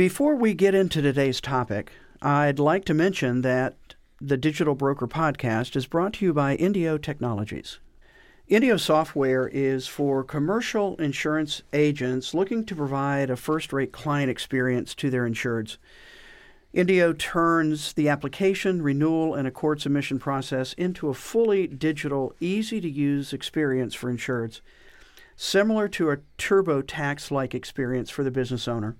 Before we get into today's topic, I'd like to mention that the Digital Broker Podcast is brought to you by Indio Technologies. Indio software is for commercial insurance agents looking to provide a first rate client experience to their insureds. Indio turns the application, renewal, and ACORD submission process into a fully digital, easy to use experience for insureds, similar to a TurboTax like experience for the business owner.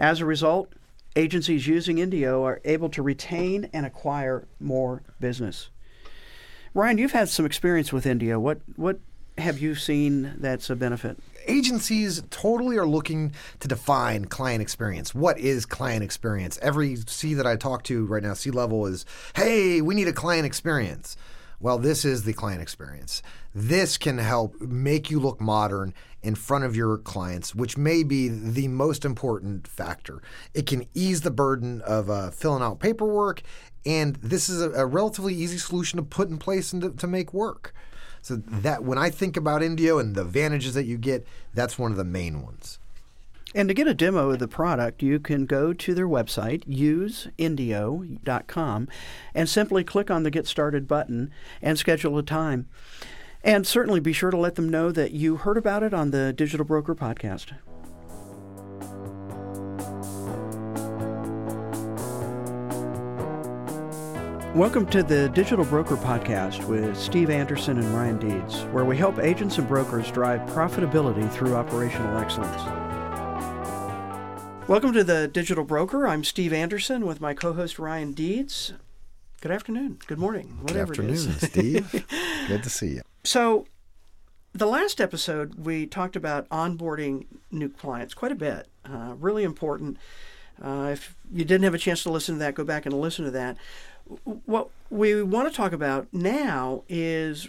As a result, agencies using Indio are able to retain and acquire more business. Ryan, you've had some experience with Indio. What what have you seen that's a benefit? Agencies totally are looking to define client experience. What is client experience? Every C that I talk to right now, C level is, hey, we need a client experience. Well, this is the client experience. This can help make you look modern in front of your clients, which may be the most important factor. It can ease the burden of uh, filling out paperwork, and this is a, a, relatively easy solution to put in place and to, to make work. So that when I think about Indio and the advantages that you get, that's one of the main ones. And to get a demo of the product, you can go to their website, useindio.com, and simply click on the Get Started button and schedule a time. And certainly be sure to let them know that you heard about it on the Digital Broker podcast. Welcome to the Digital Broker Podcast with Steve Anderson and Ryan Deeds, where we help agents and brokers drive profitability through operational excellence. Welcome to the Digital Broker. I'm Steve Anderson with my co host Ryan Deeds. Good afternoon. Good morning. Whatever Good afternoon, Steve. Good to see you. So, the last episode, we talked about onboarding new clients quite a bit. Uh, really important. Uh, if you didn't have a chance to listen to that, go back and listen to that what we want to talk about now is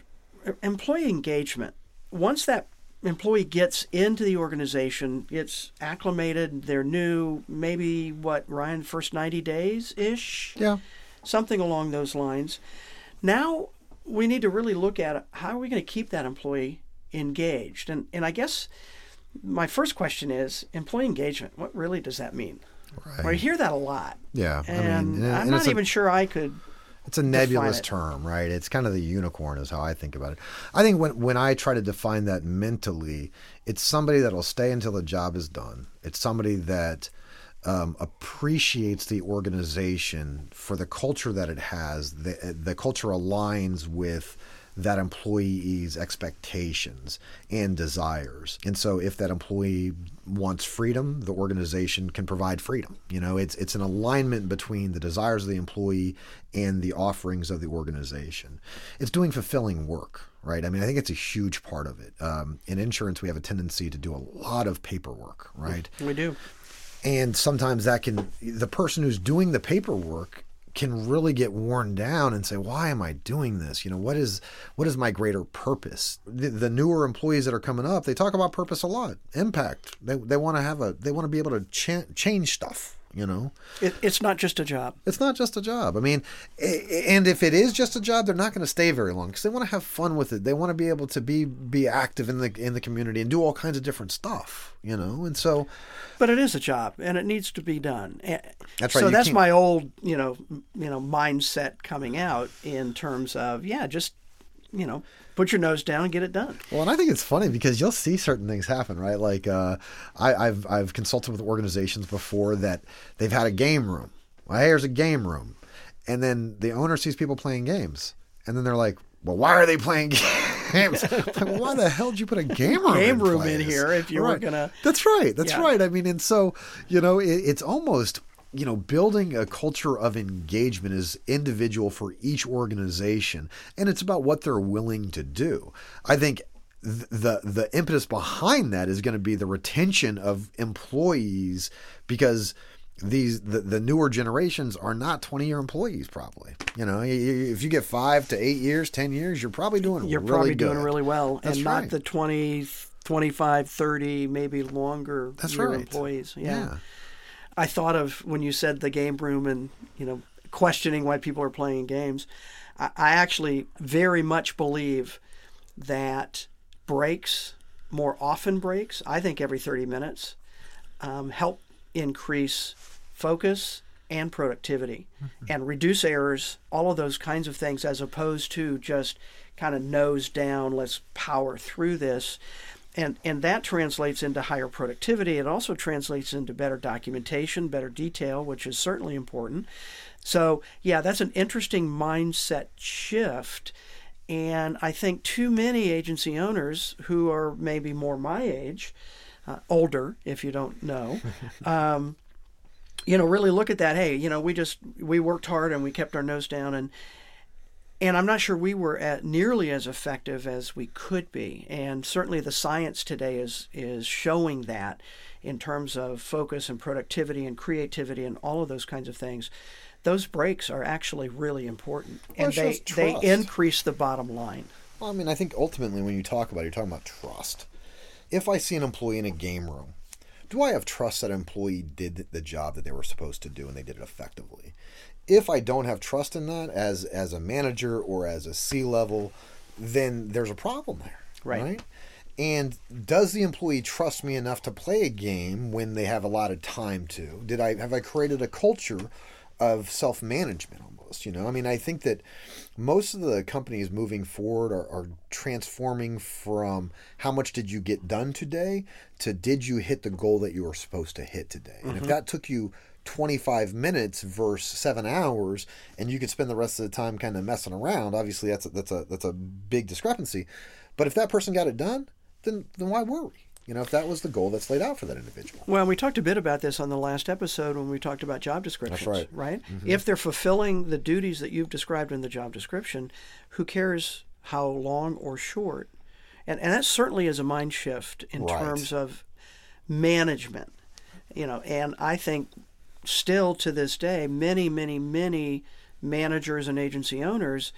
employee engagement. Once that employee gets into the organization, gets acclimated, they're new, maybe what, Ryan, first 90 days ish? Yeah. Something along those lines. Now we need to really look at how are we going to keep that employee engaged? And, and I guess my first question is employee engagement. What really does that mean? Right. I hear that a lot. Yeah, and I mean, and, I'm not even a, sure I could. It's a nebulous it. term, right? It's kind of the unicorn, is how I think about it. I think when when I try to define that mentally, it's somebody that'll stay until the job is done. It's somebody that um, appreciates the organization for the culture that it has. The the culture aligns with that employee's expectations and desires. And so if that employee wants freedom, the organization can provide freedom. You know, it's it's an alignment between the desires of the employee and the offerings of the organization. It's doing fulfilling work, right? I mean, I think it's a huge part of it. Um, in insurance, we have a tendency to do a lot of paperwork, right? We do. And sometimes that can the person who's doing the paperwork can really get worn down and say why am i doing this? You know what is what is my greater purpose? The, the newer employees that are coming up they talk about purpose a lot impact. They, they want to have a they want to be able to cha- change stuff you know? It, it's not just a job. It's not just a job. I mean and if it is just a job they're not going to stay very long because they want to have fun with it. They want to be able to be be active in the in the community and do all kinds of different stuff you know? And so but it is a job and it needs to be done. That's right so that's can't... my old you know you know mindset coming out in terms of yeah just you know put your nose down and get it done. Well, and I think it's funny because you'll see certain things happen, right? Like uh, I, have I've consulted with organizations before that they've had a game room. Well, hey, here's a game room, and then the owner sees people playing games, and then they're like, "Well, why are they playing games? like, well, why the hell did you put a game room, game in, room in here if you right. were gonna?" That's right. That's yeah. right. I mean, and so you know, it, it's almost you know, building a culture of engagement is individual for each organization, and it's about what they're willing to do. I think the the impetus behind that is going to be the retention of employees because these the, the newer generations are not 20 year employees probably you know if you get five to eight years 10 years you're probably doing you're really probably good. doing really well That's and right. not the 20 25 30 maybe longer That's year right. employees yeah. yeah I thought of when you said the game room and you know questioning why people are playing games. I, I actually very much believe that breaks, more often breaks, I think every 30 minutes, um, help increase focus and productivity mm-hmm. and reduce errors, all of those kinds of things, as opposed to just kind of nose down, let's power through this. And, and that translates into higher productivity. It also translates into better documentation, better detail, which is certainly important. So, yeah, that's an interesting mindset shift. And I think too many agency owners who are maybe more my age, uh, older, if you don't know, um, you know, really look at that. Hey, you know, we just we worked hard and we kept our nose down, and and I'm not sure we were at nearly as effective as we could be. And certainly the science today is is showing that in terms of focus and productivity and creativity and all of those kinds of things. Those breaks are actually really important, well, and they they increase the bottom line. Well, I mean, I think ultimately when you talk about it, you're talking about trust. If I see an employee in a game room do I have trust that an employee did the job that they were supposed to do and they did it effectively? If I don't have trust in that as as a manager or as a C level, then there's a problem there. Right. right. And does the employee trust me enough to play a game when they have a lot of time to? Did I have I created a culture of self management almost? You know, I mean, I think that most of the companies moving forward are, are, transforming from how much did you get done today to did you hit the goal that you were supposed to hit today. Mm-hmm. And if mm-hmm. that took you 25 minutes versus seven hours, and you could spend the rest of the time kind of messing around, obviously that's a, that's a that's a big discrepancy. But if that person got it done, then then why worry? you know, if that was the goal that's laid out for that individual. Well, we talked a bit about this on the last episode when we talked about job descriptions. That's right. Right? Mm-hmm. If they're fulfilling the duties that you've described in the job description, who cares how long or short? And, and that certainly is a mind shift in right. terms of management. You know, and I think still to this day, many, many, many managers and agency owners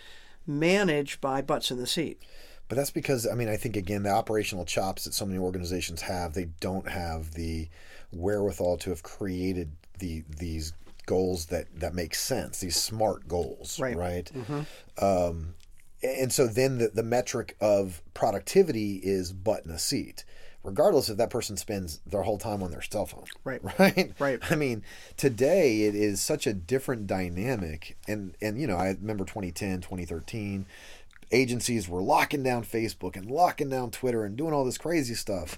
manage by butts in the seat. But that's because I mean I think again the operational chops that so many organizations have they don't have the wherewithal to have created the these goals that that make sense these smart goals right, right? Mm-hmm. Um, and so then the, the metric of productivity is butt in a seat regardless if that person spends their whole time on their cell phone. Right. Right. Right. I mean, today it is such a different dynamic. And, and you know, I remember 2010, 2013, agencies were locking down Facebook and locking down Twitter and doing all this crazy stuff.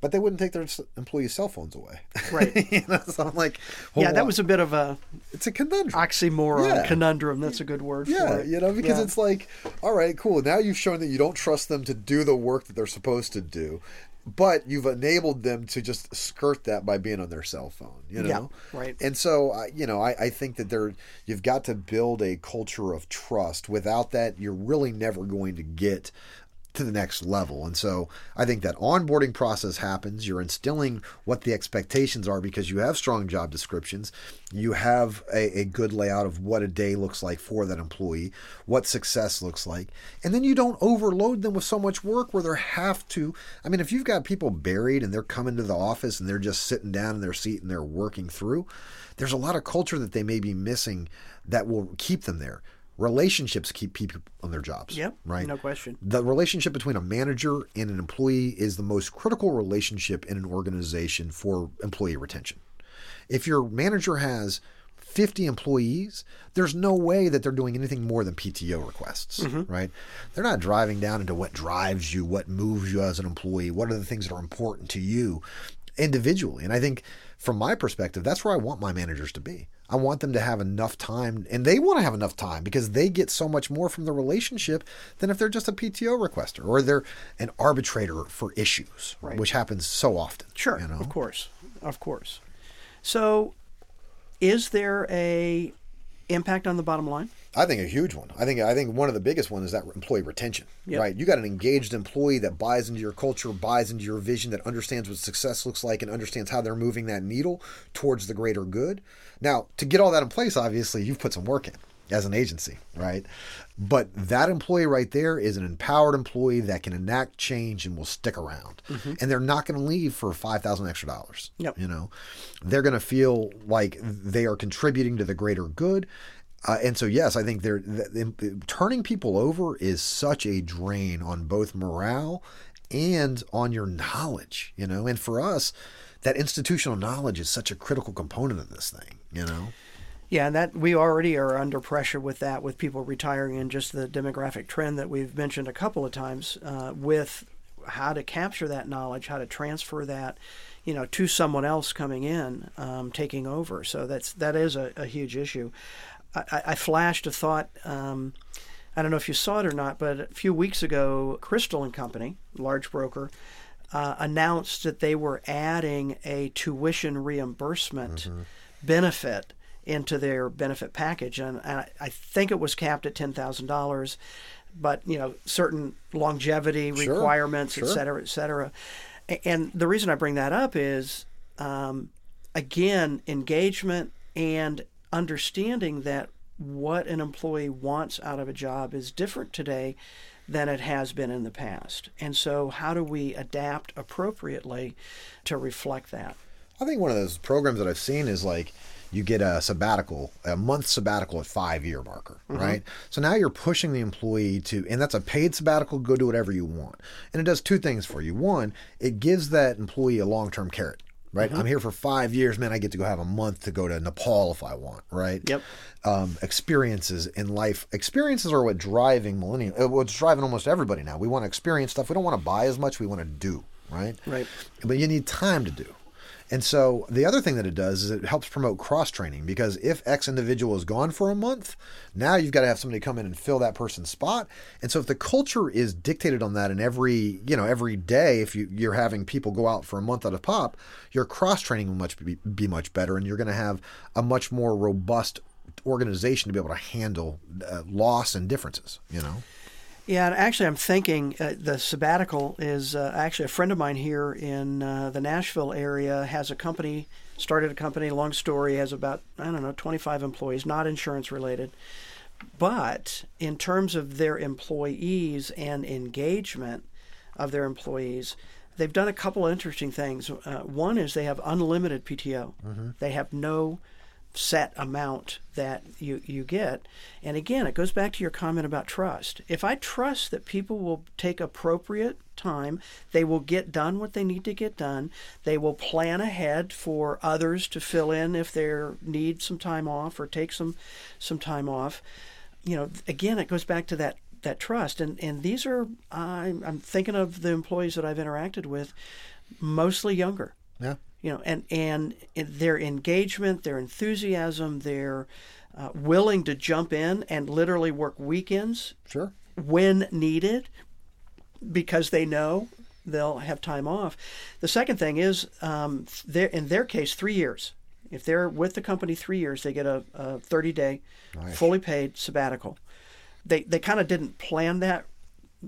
But they wouldn't take their employees' cell phones away. Right. you know, so I'm like, well, yeah, that was a bit of a it's a conundrum, oxymoron, yeah. conundrum. That's a good word. Yeah, it. you know, because yeah. it's like, all right, cool. Now you've shown that you don't trust them to do the work that they're supposed to do but you've enabled them to just skirt that by being on their cell phone you know? yeah, right. And so uh, you know I, I think that there you've got to build a culture of trust. Without that you're really never going to get to the next level. And so I think that onboarding process happens. You're instilling what the expectations are because you have strong job descriptions. You have a, a, good layout of what a day looks like for that employee, what success looks like. And then you don't overload them with so much work where they have to. I mean, if you've got people buried and they're coming to the office and they're just sitting down in their seat and they're working through, there's a lot of culture that they may be missing that will keep them there relationships keep people on their jobs. Yep. Right. No question. The relationship between a manager and an employee is the most critical relationship in an organization for employee retention. If your manager has 50 employees, there's no way that they're doing anything more than PTO requests, mm-hmm. right? They're not driving down into what drives you, what moves you as an employee, what are the things that are important to you individually. And I think from my perspective, that's where I want my managers to be. I want them to have enough time, and they want to have enough time because they get so much more from the relationship than if they're just a PTO requester or they're an arbitrator for issues, right. which happens so often. Sure, you know? of course, of course. So, is there a impact on the bottom line? I think a huge one. I think I think one of the biggest ones is that employee retention. Yep. Right, you got an engaged employee that buys into your culture, buys into your vision, that understands what success looks like, and understands how they're moving that needle towards the greater good. Now, to get all that in place, obviously, you've put some work in as an agency, right? But that employee right there is an empowered employee that can enact change and will stick around. Mm-hmm. And they're not going to leave for 5000 extra dollars. Yep. You know, they're going to feel like they are contributing to the greater good. Uh, and so, yes, I think they're, the, turning people over is such a drain on both morale and on your knowledge, you know. And for us, that institutional knowledge is such a critical component of this thing. You know. Yeah, and that we already are under pressure with that, with people retiring, and just the demographic trend that we've mentioned a couple of times, uh, with how to capture that knowledge, how to transfer that, you know, to someone else coming in, um, taking over. So that's that is a, a huge issue. I, I, flashed a thought. Um, I don't know if you saw it or not, but a few weeks ago, Crystal and Company, large broker, uh, announced that they were adding a tuition reimbursement mm-hmm. benefit into their benefit package, and, and I think it was capped at ten thousand dollars, but you know certain longevity sure, requirements, sure. et cetera, et cetera. And the reason I bring that up is, um, again, engagement and understanding that what an employee wants out of a job is different today than it has been in the past. And so, how do we adapt appropriately to reflect that? I think one of those programs that I've seen is like you get a sabbatical, a month sabbatical at five year marker, mm-hmm. right? So now you're pushing the employee to, and that's a paid sabbatical, go do whatever you want. And it does two things for you. One, it gives that employee a long term carrot. Right, mm-hmm. I'm here for five years, man. I get to go have a month to go to Nepal if I want. Right. Yep. Um, experiences in life. Experiences are what driving millennial. Uh, what's driving almost everybody now. We want to experience stuff. We don't want to buy as much. We want to do. Right. Right. But you need time to do. And so the other thing that it does is it helps promote cross training because if X individual is gone for a month, now you've got to have somebody come in and fill that person's spot. And so if the culture is dictated on that and every, you know, every day, if you, you're having people go out for a month at a pop, your cross training will much be, be much better and you're going to have a much more robust organization to be able to handle uh, loss and differences, you know? Yeah, and actually, I'm thinking uh, the sabbatical is uh, actually a friend of mine here in uh, the Nashville area has a company, started a company. Long story, has about I don't know 25 employees, not insurance related, but in terms of their employees and engagement of their employees, they've done a couple of interesting things. Uh, one is they have unlimited PTO. Mm-hmm. They have no set amount that you, you get. And again, it goes back to your comment about trust. If I trust that people will take appropriate time, they will get done what they need to get done, they will plan ahead for others to fill in if they need some time off or take some some time off. You know, again, it goes back to that that trust. And and these are I'm, I'm thinking of the employees that I've interacted with, mostly younger. Yeah you know, and and their engagement, their enthusiasm, their uh, willing to jump in and literally work weekends, sure, when needed, because they know they'll have time off. The second thing is, um, in their case, three years. If they're with the company three years, they get a, a 30 day, nice. fully paid sabbatical. They they kind of didn't plan that,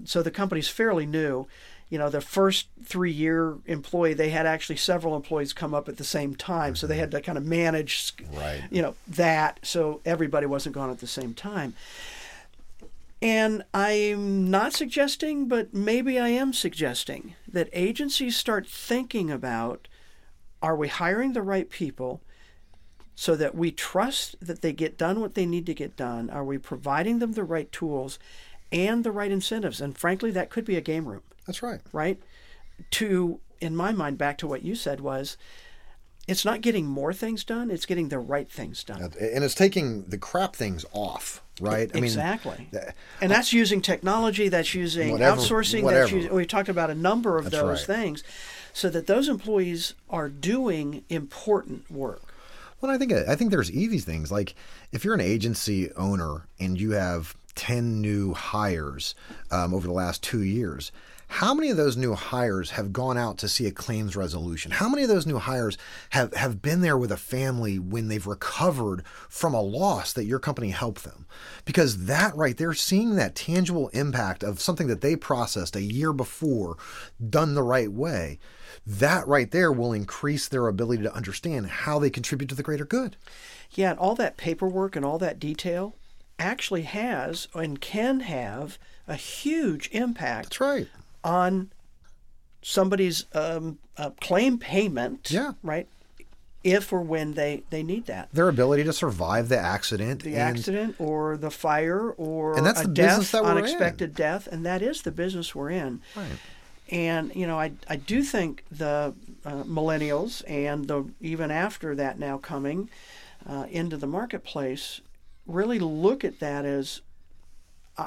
so the company's fairly new you know, the first three year employee, they had actually several employees come up at the same time. So they mm-hmm. had to kind of manage, right. you know, that so everybody wasn't gone at the same time. And I'm not suggesting, but maybe I am suggesting that agencies start thinking about are we hiring the right people so that we trust that they get done what they need to get done? Are we providing them the right tools and the right incentives? And frankly, that could be a game room. That's right. Right? To, in my mind, back to what you said was, it's not getting more things done, it's getting the right things done. And it's taking the crap things off, right? I exactly. Mean, and that's using technology, that's using whatever, outsourcing, whatever. that's using, we talked about a number of that's those right. things so that those employees are doing important work. Well, I think I think there's easy things like if you're an agency owner and you have ten new hires um, over the last two years, how many of those new hires have gone out to see a claims resolution? How many of those new hires have, have been there with a family when they've recovered from a loss that your company helped them? Because that right there, seeing that tangible impact of something that they processed a year before done the right way, that right there will increase their ability to understand how they contribute to the greater good. Yeah, and all that paperwork and all that detail actually has and can have a huge impact. That's right on somebody's um, uh, claim payment. Yeah. Right. If or when they, they need that. Their ability to survive the accident. The accident or the fire or and that's the death, that unexpected in. death. And that is the business we're in. Right. And, you know, I, I do think the uh, millennials and the even after that now coming uh, into the marketplace really look at that as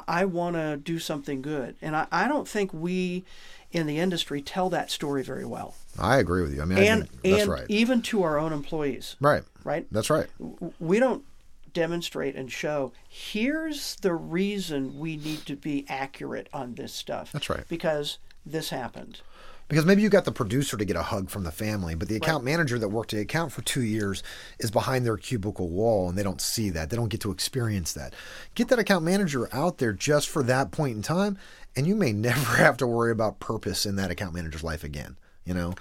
I, want to do something good, and I, I don't think we in the industry tell that story very well. I agree with you. I mean, and I think that's and right. even to our own employees, right. right? That's right. we don't demonstrate and show here's the reason we need to be accurate on this stuff. That's right. Because this happened. Because maybe you got the producer to get a hug from the family, but the account manager that worked the account for two years is behind their cubicle wall and they don't see that. They don't get to experience that. Get that account manager out there just for that point in time, and you may never have to worry about purpose in that account manager's life again. You know?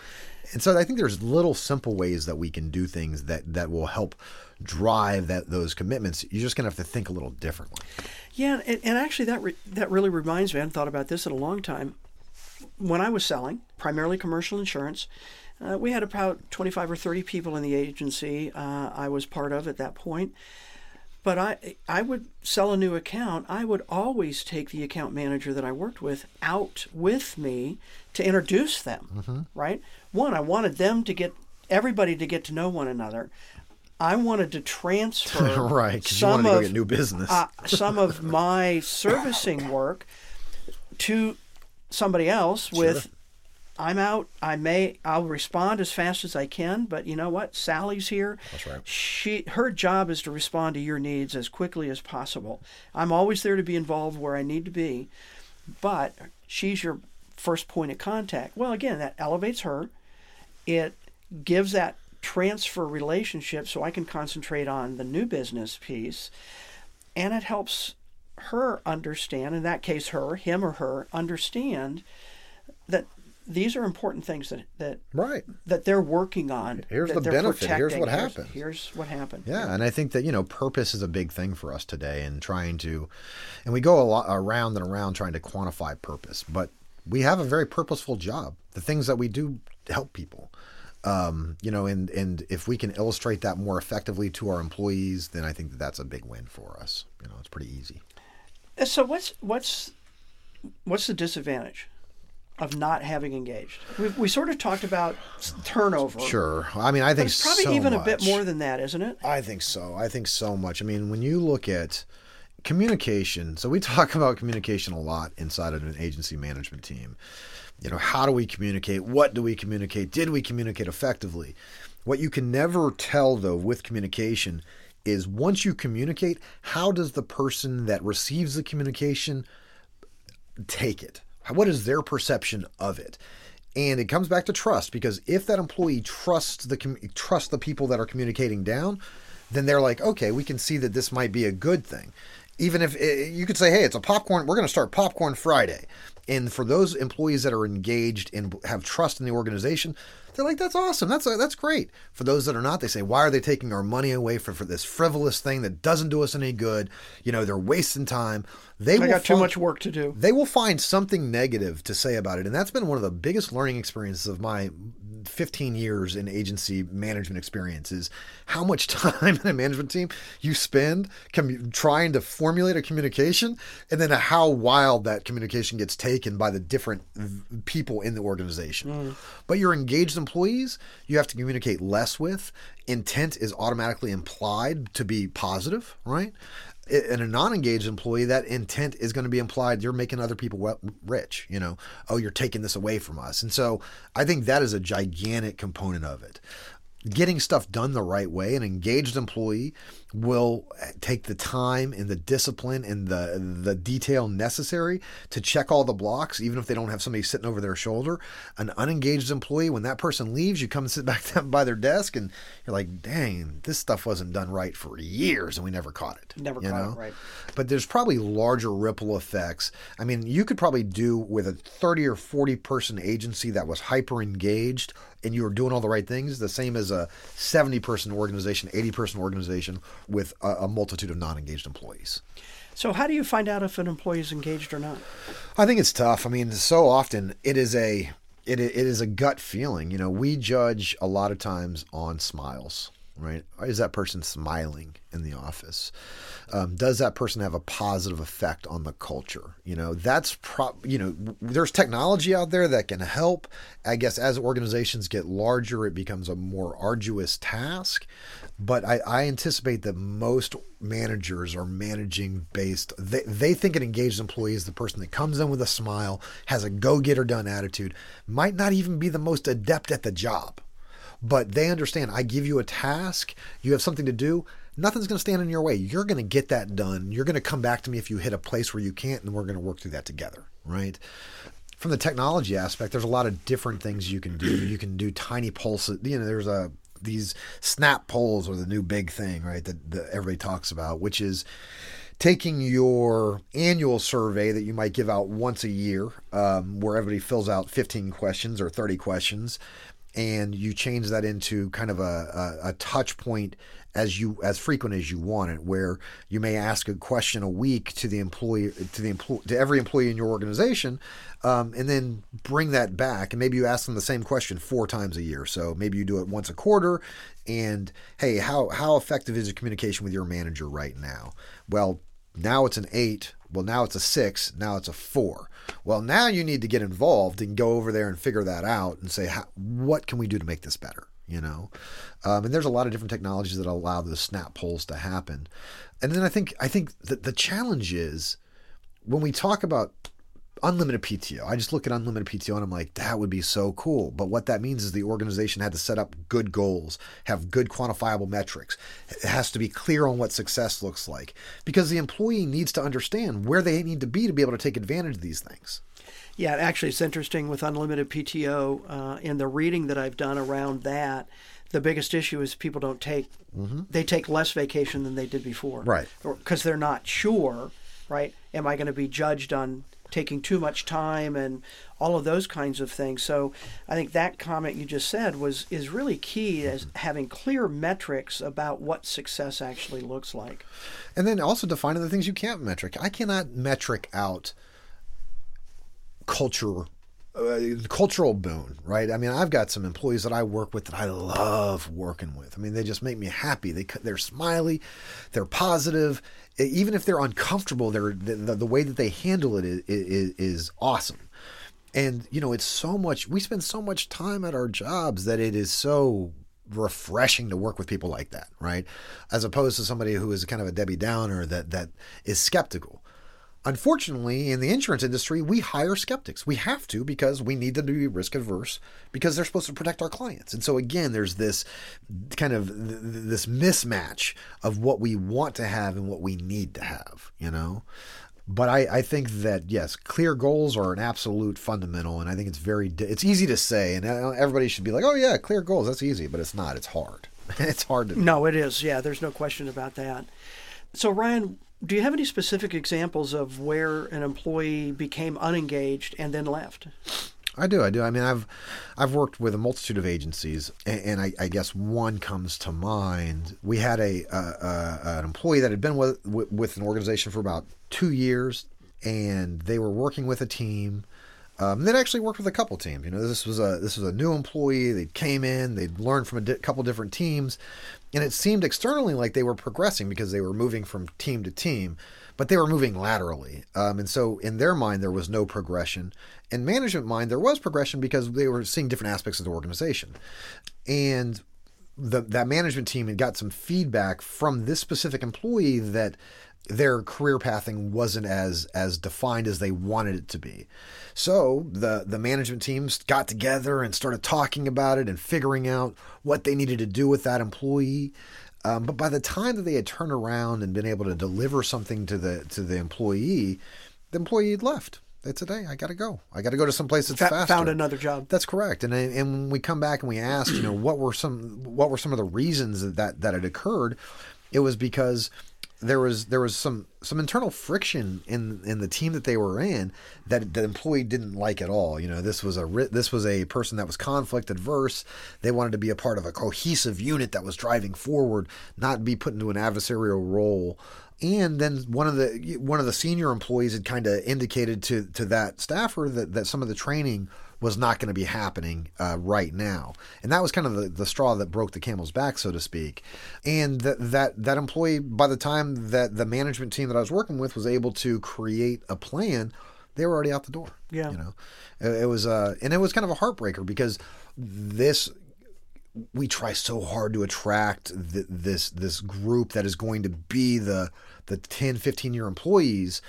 And so I think there's little simple ways that we can do things that, that will help drive that those commitments. You're just gonna have to think a little differently. Yeah, and, and actually that re- that really reminds me. I hadn't thought about this in a long time. When I was selling primarily commercial insurance, uh, we had about 25 or 30 people in the agency uh, I was part of at that point. But I I would sell a new account. I would always take the account manager that I worked with out with me to introduce them. Right. One, I wanted them to get everybody to get to know one another. I wanted to transfer right, some to of get new business. uh, some of my servicing work to somebody else with I'm out. I may I'll respond as fast as I can, but you know what? Sally's here. That's right. She her job is to respond to your needs as quickly as possible. I'm always there to be involved where I need to be, but she's your first point of contact. Well, again, that elevates her. It gives that transfer relationship so I can concentrate on the new business piece and it helps her understand in that case her him or her understand that these are important things that that right. that they're working on Here's the benefit. Here's what here's, happened. here's what happened Yeah, and I think that you know purpose is a big thing for us today, and trying to, and we go a lot around and around trying to quantify purpose, but we have a very purposeful job. The things that we do help people, um, you know, and and if we can illustrate that more effectively to our employees, then I think that that's a big win for us. You know, it's pretty easy. Uh, so what's what's what's the disadvantage of not having engaged we, we sort of talked about turnover Sure. I mean, I think it's probably so even a bit more than that isn't it I think so. I think so much. I mean, when you look at communication, so we talk about communication a lot inside of an agency management team. You know, how do we communicate? What do we communicate? Did we communicate effectively? What you can never tell, though, with communication is once you communicate, how does the person that receives the communication take it? What is their perception of it? And it comes back to trust because if that employee trusts the trusts the people that are communicating down, then they're like, okay, we can see that this might be a good thing. Even if eh, you could say, hey, it's a popcorn, we're going to start Popcorn Friday. And for those employees that are engaged and have trust in the organization, they're like, that's awesome. That's uh, that's great. For those that are not, they say, why are they taking our money away for, for this frivolous thing that doesn't do us any good? You know, they're wasting time. They i got too much work to do they will find something negative to say about it. And that's been one of the biggest learning experiences of my 15 years in agency management experience is how much time in a management team you spend commu- trying to formulate a communication and then how wild that communication gets taken by the different v- people in the organization. Mm. But your engaged employees, you have to communicate less with. Intent is automatically implied to be positive, right? In a non-engaged employee that intent is going to be implied. You're making other people rich you know? Oh you're taking this away from us. And so i think that is a gigantic component of it. Getting stuff done the right way an engaged employee will take the time and the discipline and the the detail necessary to check all the blocks even if they don't have somebody sitting over their shoulder an unengaged employee when that person leaves you come and sit back down by their desk and you're like dang this stuff wasn't done right for years and we never caught it Never you caught it, right. but there's probably larger ripple effects. I mean, you could probably do with a 30 or 40 person agency that was hyper engaged and you were doing all the right things, the same as a 70 person organization, 80 person organization with a, a multitude of non engaged employees. so how do you find out if an employee is engaged or not I think it's tough. I mean, so often it is a it, it is a gut feeling. You know, we judge a lot of times on smiles, right? Is that person smiling in the office? Um, does that person have a positive effect on the culture? You know, that's pro. You know, there's technology out there that can help. I guess as organizations get larger, it becomes a more arduous task. But I, I anticipate that most managers are managing based. They they think an engaged employee is the person that comes in with a smile, has a go getter done attitude, might not even be the most adept at the job but they understand I give you a task, you have something to do, nothing's going to stand in your way. You're going to get that done. You're going to come back to me if you hit a place where you can't, and we're going to work through that together, right? From the technology aspect, there's a lot of different things you can do. You can do TINYpulses. You know, there's a these snap polls are the new big thing, right? That, that everybody talks about, which is taking your annual survey that you might give out once a year, um, where everybody fills out 15 questions or 30 questions, and you change that into kind of a, a, a, touch point as you as frequent as you want it where you may ask a question a week to the employee to the employee to every employee in your organization um, and then bring that back. And maybe you ask them the same question four times a year. So maybe you do it once a quarter. And hey how how effective is your communication with your manager right now? Well now it's an eight. Well now it's a six. Now it's a four. Well, now you need to get involved and go over there and figure that out and say, what can we do to make this better? You know, um, and there's a lot of different technologies that allow the snap polls to happen. And then I think I think that the challenge is when we talk about unlimited PTO. I just look at unlimited PTO and I'm like, that would be so cool. But what that means is the organization had to set up good goals, have good quantifiable metrics. It has to be clear on what success looks like because the employee needs to understand where they need to be to be able to take advantage of these things. Yeah, actually, it's interesting with unlimited PTO uh, in the reading that I've done around that. The biggest issue is people don't take mm-hmm. they take less vacation than they did before, right? Because they're not sure, right? Am I going to be judged on taking too much time and all of those kinds of things. So I think that comment you just said was is really key as having clear metrics about what success actually looks like. And then also defining the things you can't metric. I cannot metric out culture uh, cultural boon, right? I mean, I've got some employees that I work with that I love working with. I mean, they just make me happy. They they're smiley, they're positive. Even if they're uncomfortable, they're the, the, way that they handle it is, is, is awesome. And you know, it's so much. We spend so much time at our jobs that it is so refreshing to work with people like that, right? As opposed to somebody who is kind of a Debbie Downer that that is skeptical. Unfortunately, in the insurance industry, we hire skeptics. We have to because we need them to be risk averse because they're supposed to protect our clients. And so again, there's this kind of this mismatch of what we want to have and what we need to have, you know? But I, I think that yes, clear goals are an absolute fundamental, and I think it's very it's easy to say, and uh, everybody should be like, oh yeah, clear goals, that's easy, but it's not. It's hard. it's hard to. No, it is. Yeah, there's no question about that. So Ryan, do you have any specific examples of where an employee became unengaged and then left? I do. I do. I mean, I've I've worked with a multitude of agencies, and, and I, I, guess one comes to mind. We had a an employee that had been with with an organization for about two years, and they were working with a team. Um, they'd actually worked with a couple teams. You know, this was a this was a new employee. They came in. They'd learned from a di- couple different teams, and it seemed externally like they were progressing because they were moving from team to team, but they were moving laterally. Um, and so in their mind, there was no progression. In management mind, there was progression because they were seeing different aspects of the organization. And the, that management team had got some feedback from this specific employee that their career pathing wasn't as as defined as they wanted it to be. So the the management teams got together and started talking about it and figuring out what they needed to do with that employee. Um, but by the time that they had turned around and been able to deliver something to the to the employee, the employee had left. They said, "Hey, I got to go. I got to go to some place that's faster." Found another job. That's correct. And and when we come back and we asked, you know, what were some what were some of the reasons that that, that had occurred, it was because there was there was some some internal friction in in the team that they were in that the employee didn't like at all. You know, this was a this was a person that was conflict adverse. They wanted to be a part of a cohesive unit that was driving forward, not be put into an adversarial role. And then one of the one of the senior employees had kind of indicated to to that staffer that that some of the training was not going to be happening uh, right now. And that was kind of the, the straw that broke the camel's back, so to speak. And that, that, that employee, by the time that the management team that I was working with was able to create a plan, they were already out the door. Yeah. You know, it, it was, uh, and it was kind of a heartbreaker because this we try so hard to attract th- this this group that is going to be the the 10 15 year employees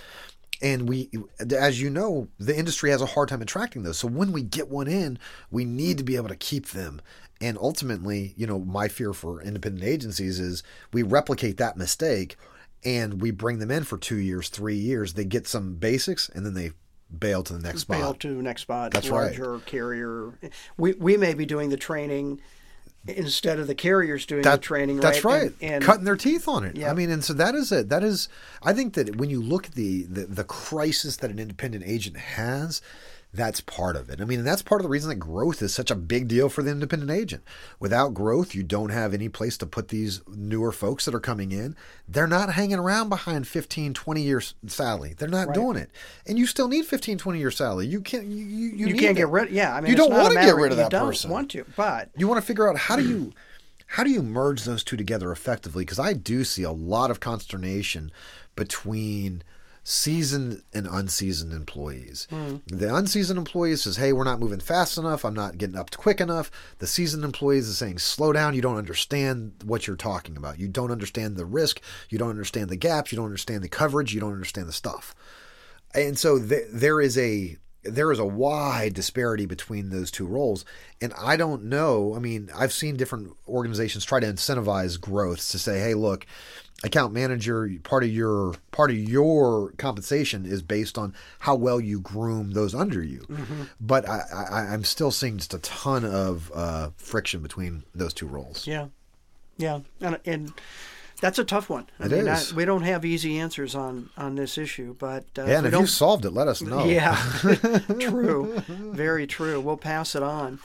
and we as you know the industry has a hard time attracting those so when we get one in we need to be able to keep them and ultimately you know my fear for independent agencies is we replicate that mistake and we bring them in for 2 years 3 years they get some basics and then they bail to the next spot. bail spot to next spot That's larger right. carrier we we may be doing the training instead of the carriers doing That- the training right That's right. and, and Cutting their teeth on it. Yeah. I mean, and so that is it. That is, I think that when you look at the, the the crisis that an independent agent has, that's part of it. I mean, that's part of the reason that growth is such a big deal for the independent agent. Without growth, you don't have any place to put these newer folks that are coming in. They're not hanging around behind 15, 20 years salary. They're not Right. doing it. And you still need 15, 20 year salary. You can't, you, you, you, can't get rid yeah i mean You don't wanna get rid of you that don't person. want to but you want to figure out how do you how do you merge those two together effectively because i do see a lot of consternation between seasoned and unseasoned employees. Hmm. The unseasoned employee says hey we're not moving fast enough. I'm not getting up to quick enough. The seasoned employees is saying slow down. You don't understand what you're talking about. You don't understand the risk. You don't understand the gaps. You don't understand the coverage. You don't understand the stuff. And so th- there is a there is a wide disparity between those two roles. And i don't know i mean i've seen different organizations try to incentivize growth to say hey look account manager part of your part of your compensation is based on how well you groom those under you. But I, I i'm still seeing just a ton of uh, friction between those two roles. Yeah. Yeah. And, and that's a tough one I It mean, is. I, we don't have easy answers on on this issue but uh, yeah, and we if you solved it let us know Yeah, true. Very true. We'll pass it on.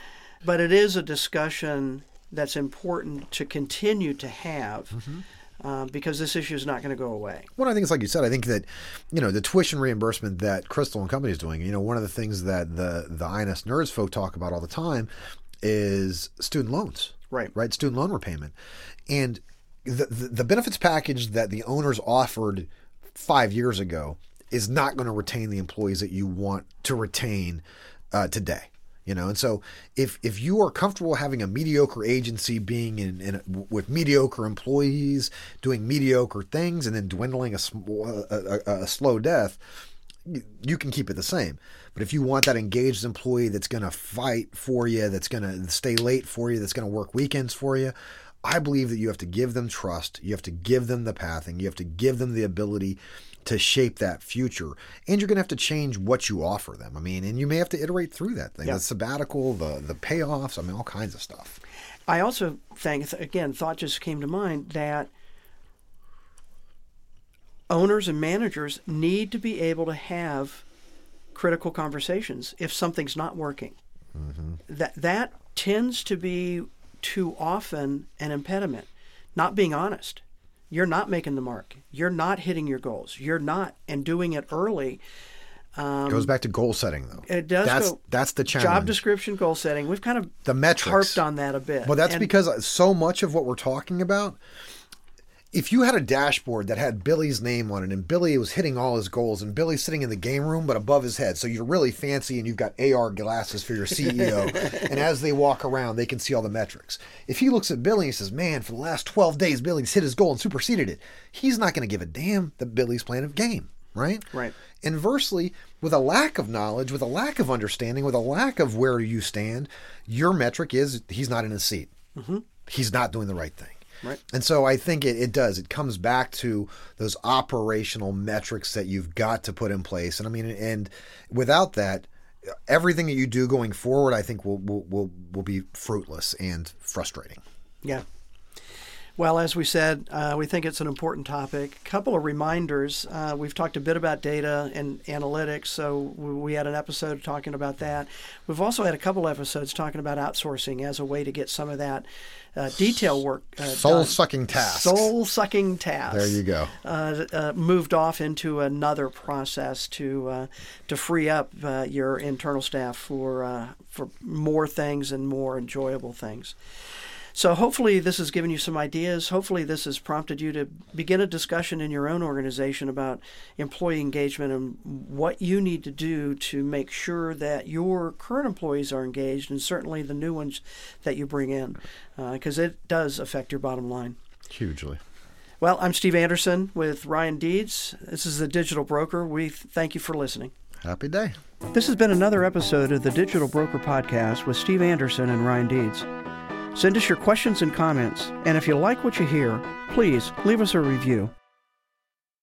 But it is a discussion that's important to continue to have Mm-hmm. uh, because this issue is not going to go away. Well, I think it's like you said. I think that, you know, the tuition reimbursement that Crystal and Company is doing. You know, one of the things that the the INS nerds folk talk about all the time is student loans. Right. Right. Student loan repayment, and the the, benefits package that the owners offered five years ago is not going to retain the employees that you want to retain uh, today. You know, and so if if you are comfortable having a mediocre agency being in, in with mediocre employees doing mediocre things and then dwindling a, a, a, a slow death, you can keep it the same. But if you want that engaged employee that's going to fight for you, that's going to stay late for you, that's going to work weekends for you, I believe that you have to give them trust. You have to give them the pathing. You have to give them the ability to shape that future. And you're going to have to change what you offer them. I mean, and you may have to iterate through that thing. Yeah. The sabbatical, the the payoffs, I mean, all kinds of stuff. I also think, again, thought just came to mind that owners and managers need to be able to have critical conversations if something's not working. Mm-hmm. That that tends to be too often an impediment. Not being honest. You're not making the mark. You're not hitting your goals. You're not, and doing it early. Goes back to goal setting, though. Um, It does That's go- that's the challenge. Job description, goal setting. We've kind of The metrics. harped on that a bit. Well, that's And- because so much of what we're talking about, if you had a dashboard that had Billy's name on it and Billy was hitting all his goals and Billy's sitting in the game room but above his head, so you're really fancy and you've got AR glasses for your CEO, and as they walk around, they can see all the metrics. If he looks at Billy and says, Man, for the last 12 days, Billy's hit his goal and superseded it, he's not going to give a damn that Billy's playing a game, right? Right. Inversely, with a lack of knowledge, with a lack of understanding, with a lack of where you stand, your metric is he's not in his seat. Mm-hmm. He's not doing the right thing. Right. And so I think it, it does. It comes back to those operational metrics that you've got to put in place. And I mean, and without that, everything that you do going forward, I think will will will, will be fruitless and frustrating. Yeah. Well, as we said, uh, we think it's an important topic. A couple of reminders. Uh, we've talked a bit about data and analytics, so we had an episode talking about that. We've also had a couple episodes talking about outsourcing as a way to get some of that uh, detail work. Uh, Soul sucking tasks. Soul sucking tasks. There you go. Uh, uh, moved off into another process to to free up your internal staff for for more things and more enjoyable things. So hopefully this has given you some ideas. Hopefully this has prompted you to begin a discussion in your own organization about employee engagement and what you need to do to make sure that your current employees are engaged and certainly the new ones that you bring in because uh, it does affect your bottom line. Hugely. Well, I'm Steve Anderson with Ryan Deeds. This is the Digital Broker. We thank you for listening. Happy day. This has been another episode of the Digital Broker Podcast with Steve Anderson and Ryan Deeds. Send us your questions and comments, and if you like what you hear, please leave us a review.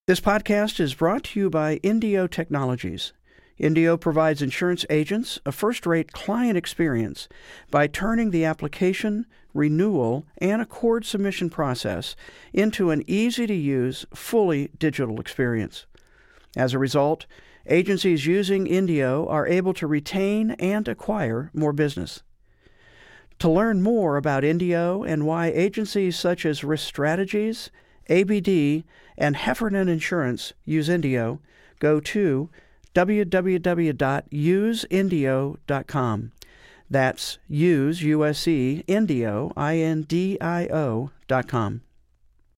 This podcast is brought to you by Indio Technologies. Indio provides insurance agents a first rate client experience by turning the application, renewal, and ACORD submission process into an easy to use, fully digital experience. As a result, agencies using Indio are able to retain and acquire more business. To learn more about Indio and why agencies such as Risk Strategies, ABD, and Heffernan Insurance use Indio, go to www.useindio.com. That's use, U-S-E, Indio, I-N-D-I-O dot com.